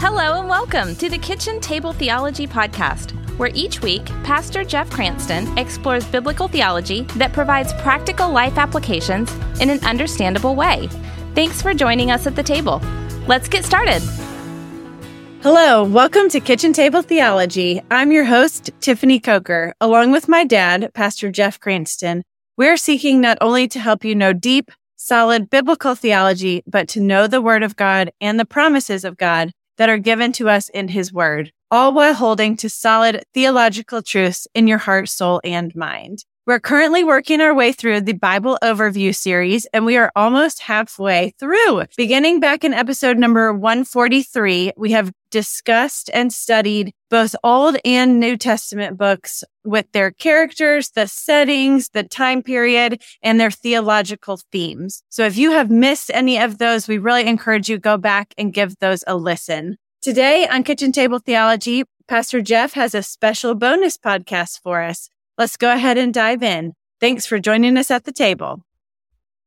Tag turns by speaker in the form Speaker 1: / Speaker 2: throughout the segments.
Speaker 1: Hello and welcome to the Kitchen Table Theology Podcast, where each week Pastor Jeff Cranston explores biblical theology that provides practical life applications in an understandable way. Thanks for joining us at the table. Let's get started.
Speaker 2: Hello, welcome to Kitchen Table Theology. I'm your host, Tiffany Coker, along with my dad, Pastor Jeff Cranston. We're seeking not only to help you know deep, solid biblical theology, but to know the Word of God and the promises of God that are given to us in His Word, all while holding to solid theological truths in your heart, soul, and mind. We're currently working our way through the Bible overview series, and we are almost halfway through. Beginning back in episode number 143, we have discussed and studied both Old and New Testament books with their characters, the settings, the time period, and their theological themes. So if you have missed any of those, we really encourage you go back and give those a listen. Today on Kitchen Table Theology, Pastor Jeff has a special bonus podcast for us. Let's go ahead and dive in. Thanks for joining us at the table.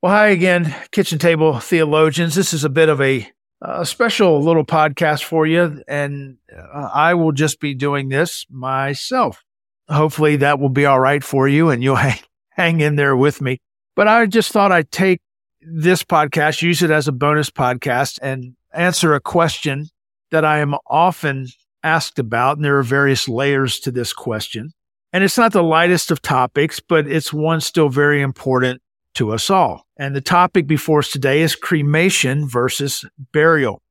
Speaker 3: Well, hi again, Kitchen Table Theologians. This is a bit of a, a special little podcast for you, and uh, I will just be doing this myself. Hopefully, that will be all right for you, and you'll hang, hang in there with me. But I just thought I'd take this podcast, use it as a bonus podcast, and answer a question that I am often asked about. And there are various layers to this question. And it's not the lightest of topics, but it's one still very important to us all. And the topic before us today is cremation versus burial.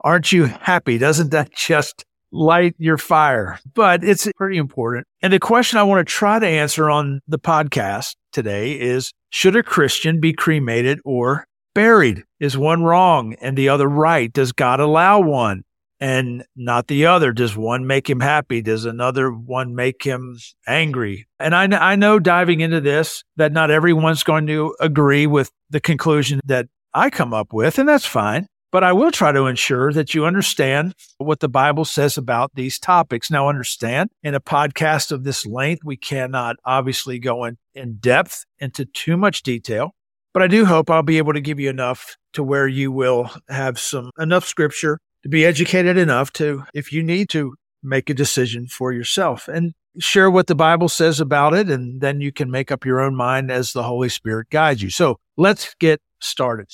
Speaker 3: Aren't you happy? Doesn't that just light your fire? But it's pretty important. And the question I want to try to answer on the podcast today is, should a Christian be cremated or buried? Is one wrong and the other right? Does God allow one? And not the other. Does one make him happy? Does another one make him angry? And I, I know diving into this that not everyone's going to agree with the conclusion that I come up with, and that's fine. But I will try to ensure that you understand what the Bible says about these topics. Now, understand in a podcast of this length, we cannot obviously go in, in depth into too much detail, but I do hope I'll be able to give you enough to where you will have some enough scripture to be educated enough to, if you need to, make a decision for yourself and share what the Bible says about it. And then you can make up your own mind as the Holy Spirit guides you. So let's get started.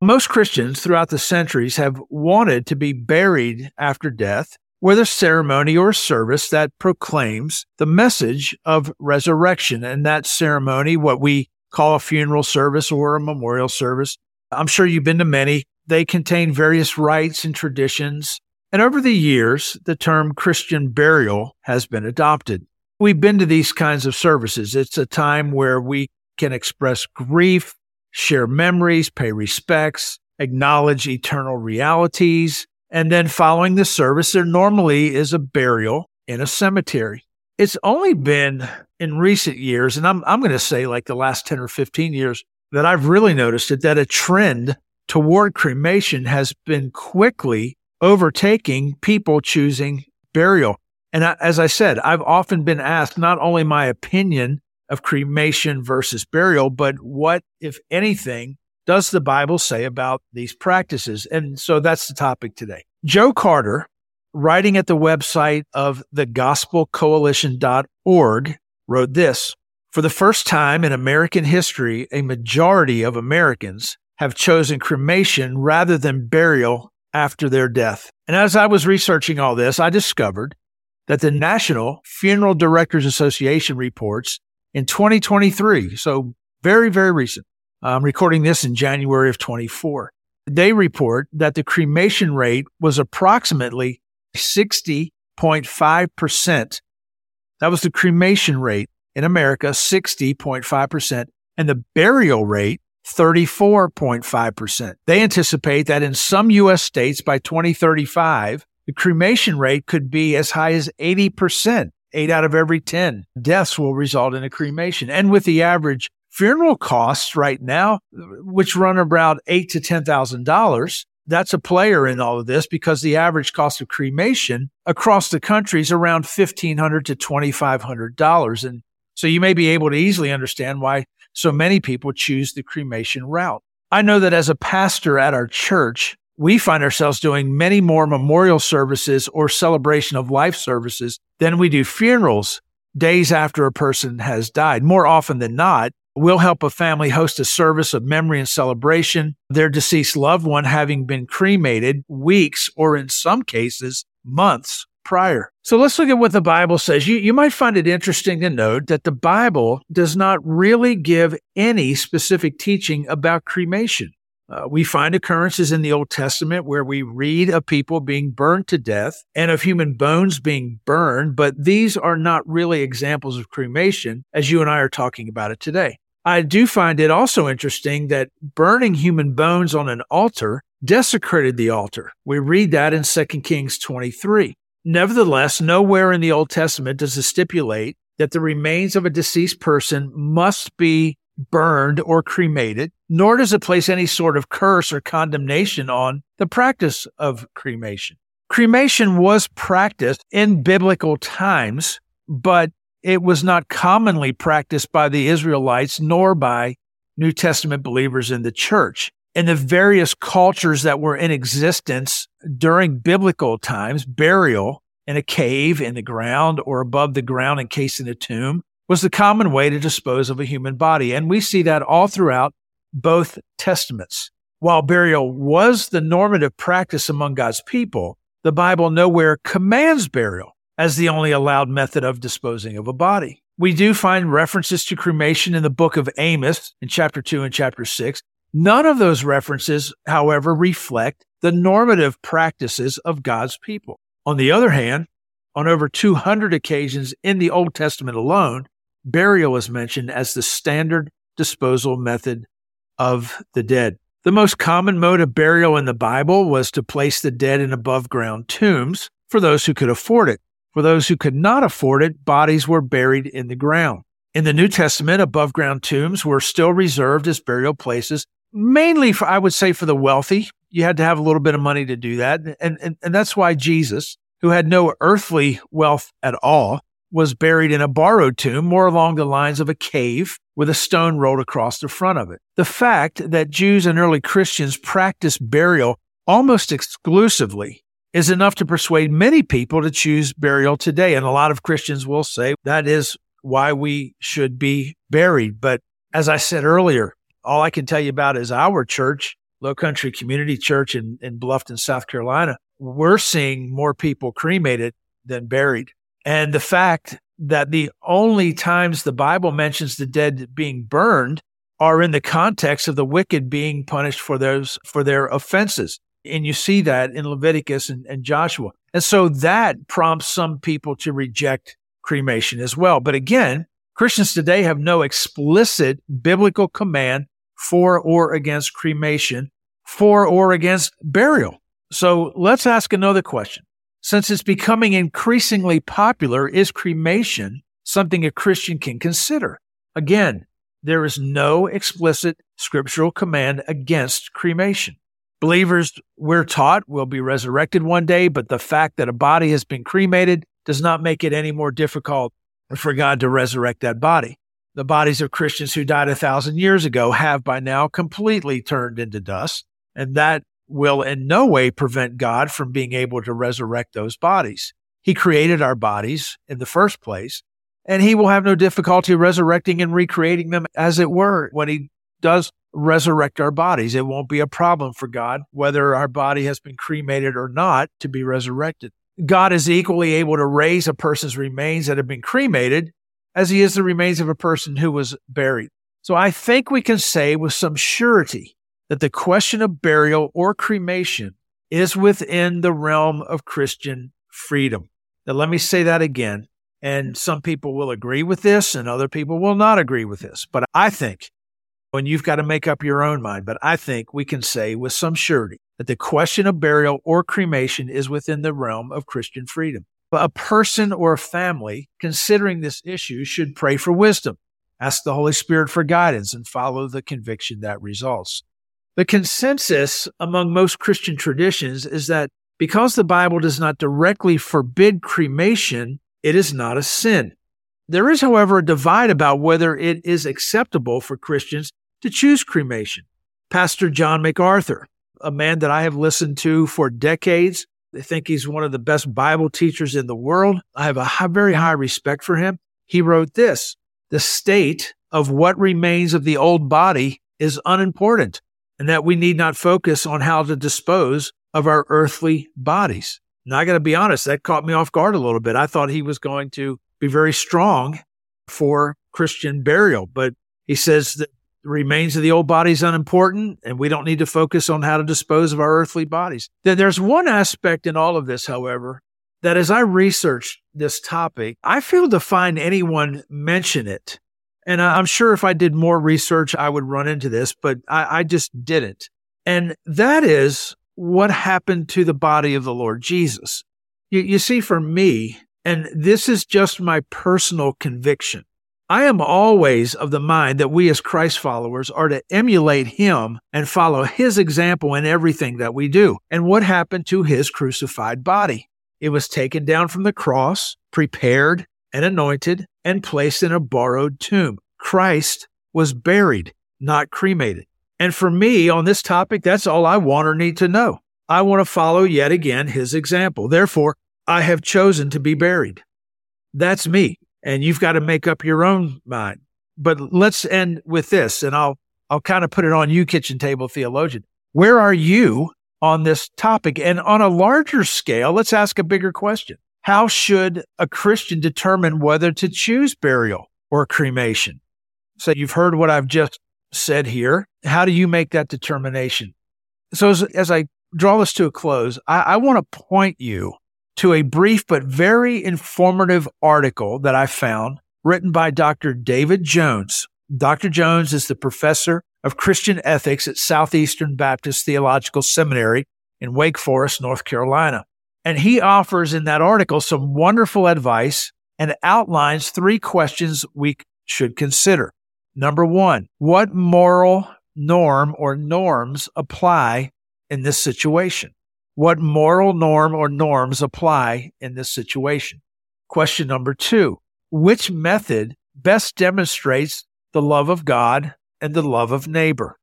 Speaker 3: Most Christians throughout the centuries have wanted to be buried after death with a ceremony or service that proclaims the message of resurrection. And that ceremony, what we call a funeral service or a memorial service. I'm sure you've been to many. They contain various rites and traditions. And over the years, the term Christian burial has been adopted. We've been to these kinds of services. It's a time where we can express grief, share memories, pay respects, acknowledge eternal realities. And then following the service, there normally is a burial in a cemetery. It's only been in recent years, and I'm, I'm going to say like the last 10 or 15 years, that I've really noticed it that a trend toward cremation has been quickly overtaking people choosing burial. And as I said, I've often been asked not only my opinion of cremation versus burial, but what, if anything, does the Bible say about these practices? And so that's the topic today. Joe Carter, writing at the website of thegospelcoalition.org, wrote this For the first time in American history, a majority of Americans have chosen cremation rather than burial after their death. And as I was researching all this, I discovered that the National Funeral Directors Association reports in 2023, so very, very recent. I'm recording this in January of 24. They report that the cremation rate was approximately 60.5%. That was the cremation rate in America, 60.5%. And the burial rate 34.5%. They anticipate that in some U.S. states by 2035, the cremation rate could be as high as 80%. Eight out of every 10 deaths will result in a cremation. And with the average funeral costs right now, which run about eight to $10,000, that's a player in all of this because the average cost of cremation across the country is around 1,500 to $2,500. And so you may be able to easily understand why so many people choose the cremation route. I know that as a pastor at our church, we find ourselves doing many more memorial services or celebration of life services than we do funerals days after a person has died. More often than not, we'll help a family host a service of memory and celebration, their deceased loved one having been cremated weeks or in some cases months prior. So let's look at what the Bible says. You, you might find it interesting to note that the Bible does not really give any specific teaching about cremation. Uh, we find occurrences in the Old Testament where we read of people being burned to death and of human bones being burned, but these are not really examples of cremation as you and I are talking about it today. I do find it also interesting that burning human bones on an altar desecrated the altar. We read that in 2 Kings 23. Nevertheless, nowhere in the Old Testament does it stipulate that the remains of a deceased person must be burned or cremated, nor does it place any sort of curse or condemnation on the practice of cremation. Cremation was practiced in biblical times, but it was not commonly practiced by the Israelites nor by New Testament believers in the church. In the various cultures that were in existence during biblical times, burial in a cave, in the ground, or above the ground encased in a tomb was the common way to dispose of a human body. And we see that all throughout both testaments. While burial was the normative practice among God's people, the Bible nowhere commands burial as the only allowed method of disposing of a body. We do find references to cremation in the book of Amos in chapter 2 and chapter 6. None of those references, however, reflect the normative practices of God's people. On the other hand, on over 200 occasions in the Old Testament alone, burial is mentioned as the standard disposal method of the dead. The most common mode of burial in the Bible was to place the dead in above ground tombs for those who could afford it. For those who could not afford it, bodies were buried in the ground. In the New Testament, above ground tombs were still reserved as burial places, mainly for, I would say, for the wealthy. You had to have a little bit of money to do that. And, and, and that's why Jesus, who had no earthly wealth at all, was buried in a borrowed tomb more along the lines of a cave with a stone rolled across the front of it. The fact that Jews and early Christians practiced burial almost exclusively is enough to persuade many people to choose burial today. And a lot of Christians will say that is why we should be buried. But as I said earlier, all I can tell you about is our church, Low Country Community Church in, in Bluffton, South Carolina. We're seeing more people cremated than buried. And the fact that the only times the Bible mentions the dead being burned are in the context of the wicked being punished for those for their offenses. And you see that in Leviticus and, and Joshua. And so that prompts some people to reject cremation as well. But again, Christians today have no explicit biblical command for or against cremation, for or against burial. So let's ask another question. Since it's becoming increasingly popular, is cremation something a Christian can consider? Again, there is no explicit scriptural command against cremation. Believers, we're taught, will be resurrected one day, but the fact that a body has been cremated does not make it any more difficult for God to resurrect that body. The bodies of Christians who died a thousand years ago have by now completely turned into dust, and that will in no way prevent God from being able to resurrect those bodies. He created our bodies in the first place, and he will have no difficulty resurrecting and recreating them as it were when he does resurrect our bodies. It won't be a problem for God whether our body has been cremated or not to be resurrected. God is equally able to raise a person's remains that have been cremated as he is the remains of a person who was buried. So I think we can say with some surety that the question of burial or cremation is within the realm of Christian freedom. Now, let me say that again. And some people will agree with this and other people will not agree with this. But I think, when you've got to make up your own mind, but I think we can say with some surety that the question of burial or cremation is within the realm of Christian freedom. But a person or a family considering this issue should pray for wisdom, ask the Holy Spirit for guidance, and follow the conviction that results. The consensus among most Christian traditions is that because the Bible does not directly forbid cremation, it is not a sin. There is, however, a divide about whether it is acceptable for Christians to choose cremation. Pastor John MacArthur, a man that I have listened to for decades. I think he's one of the best Bible teachers in the world. I have a high, very high respect for him. He wrote this The state of what remains of the old body is unimportant, and that we need not focus on how to dispose of our earthly bodies. Now, I got to be honest, that caught me off guard a little bit. I thought he was going to be very strong for Christian burial, but he says that the remains of the old body is unimportant and we don't need to focus on how to dispose of our earthly bodies. Then there's one aspect in all of this, however, that as I researched this topic, I failed to find anyone mention it. And I'm sure if I did more research, I would run into this, but I, I just didn't. And that is what happened to the body of the Lord Jesus. You, you see, for me, and this is just my personal conviction, I am always of the mind that we as Christ followers are to emulate him and follow his example in everything that we do. And what happened to his crucified body? It was taken down from the cross, prepared and anointed, and placed in a borrowed tomb. Christ was buried, not cremated. And for me on this topic, that's all I want or need to know. I want to follow yet again his example. Therefore, I have chosen to be buried. That's me. And you've got to make up your own mind. But let's end with this, and I'll I'll kind of put it on you, kitchen table theologian. Where are you on this topic? And on a larger scale, let's ask a bigger question. How should a Christian determine whether to choose burial or cremation? So you've heard what I've just said here. How do you make that determination? So as, as I draw this to a close, I, I want to point you to a brief but very informative article that I found written by Dr. David Jones. Dr. Jones is the professor of Christian ethics at Southeastern Baptist Theological Seminary in Wake Forest, North Carolina. And he offers in that article some wonderful advice and outlines three questions we should consider. Number one, what moral norm or norms apply in this situation? What moral norm or norms apply in this situation? Question number two, which method best demonstrates the love of God and the love of neighbor?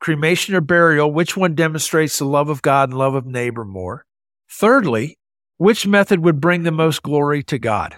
Speaker 3: Cremation or burial, which one demonstrates the love of God and love of neighbor more? Thirdly, which method would bring the most glory to God?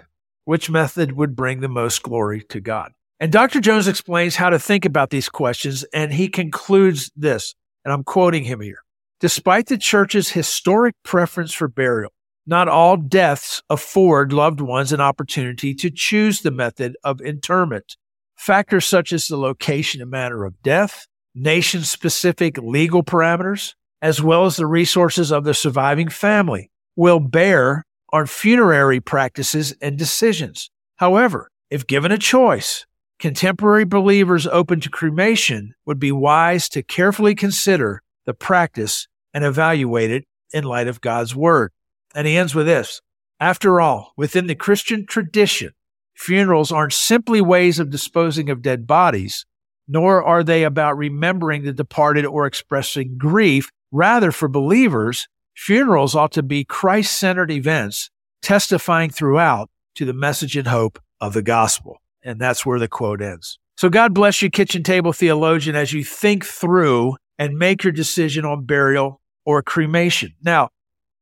Speaker 3: Which method would bring the most glory to God? And Dr. Jones explains how to think about these questions, and he concludes this, and I'm quoting him here. Despite the church's historic preference for burial, not all deaths afford loved ones an opportunity to choose the method of interment. Factors such as the location and manner of death, nation specific legal parameters, as well as the resources of the surviving family will bear on funerary practices and decisions. However, if given a choice, contemporary believers open to cremation would be wise to carefully consider the practice and evaluate it in light of God's word. And he ends with this. After all, within the Christian tradition, funerals aren't simply ways of disposing of dead bodies, nor are they about remembering the departed or expressing grief. Rather, for believers, funerals ought to be Christ centered events testifying throughout to the message and hope of the gospel. And that's where the quote ends. So God bless you, kitchen table theologian, as you think through and make your decision on burial or cremation. Now,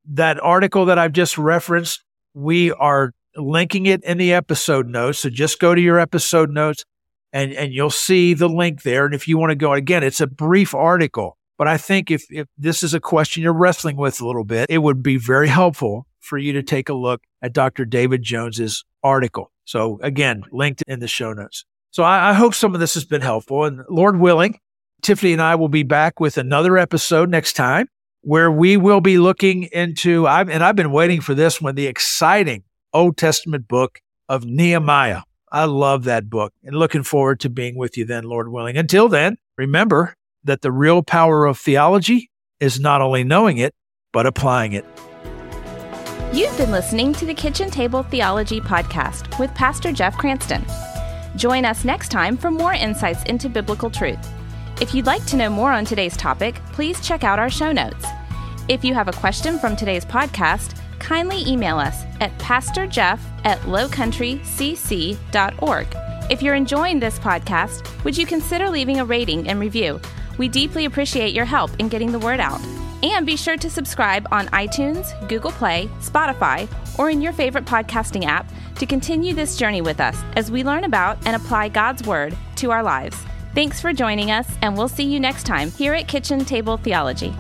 Speaker 3: that article that I've just referenced, we are linking it in the episode notes. So just go to your episode notes and, and you'll see the link there. And if you want to go again, it's a brief article. But I think if, if this is a question you're wrestling with a little bit, it would be very helpful for you to take a look at Dr. David Jones's article. So again, linked in the show notes. So I, I hope some of this has been helpful. And Lord willing, Tiffany and I will be back with another episode next time where we will be looking into, I've, and I've been waiting for this one, the exciting Old Testament book of Nehemiah. I love that book and looking forward to being with you then, Lord willing. Until then, remember that the real power of theology is not only knowing it, but applying it.
Speaker 1: You've been listening to the Kitchen Table Theology Podcast with Pastor Jeff Cranston. Join us next time for more insights into biblical truth. If you'd like to know more on today's topic, please check out our show notes. If you have a question from today's podcast, kindly email us at pastorjeff at lowcountrycc.org. If you're enjoying this podcast, would you consider leaving a rating and review? We deeply appreciate your help in getting the word out. And be sure to subscribe on iTunes, Google Play, Spotify, or in your favorite podcasting app to continue this journey with us as we learn about and apply God's Word to our lives. Thanks for joining us, and we'll see you next time here at Kitchen Table Theology.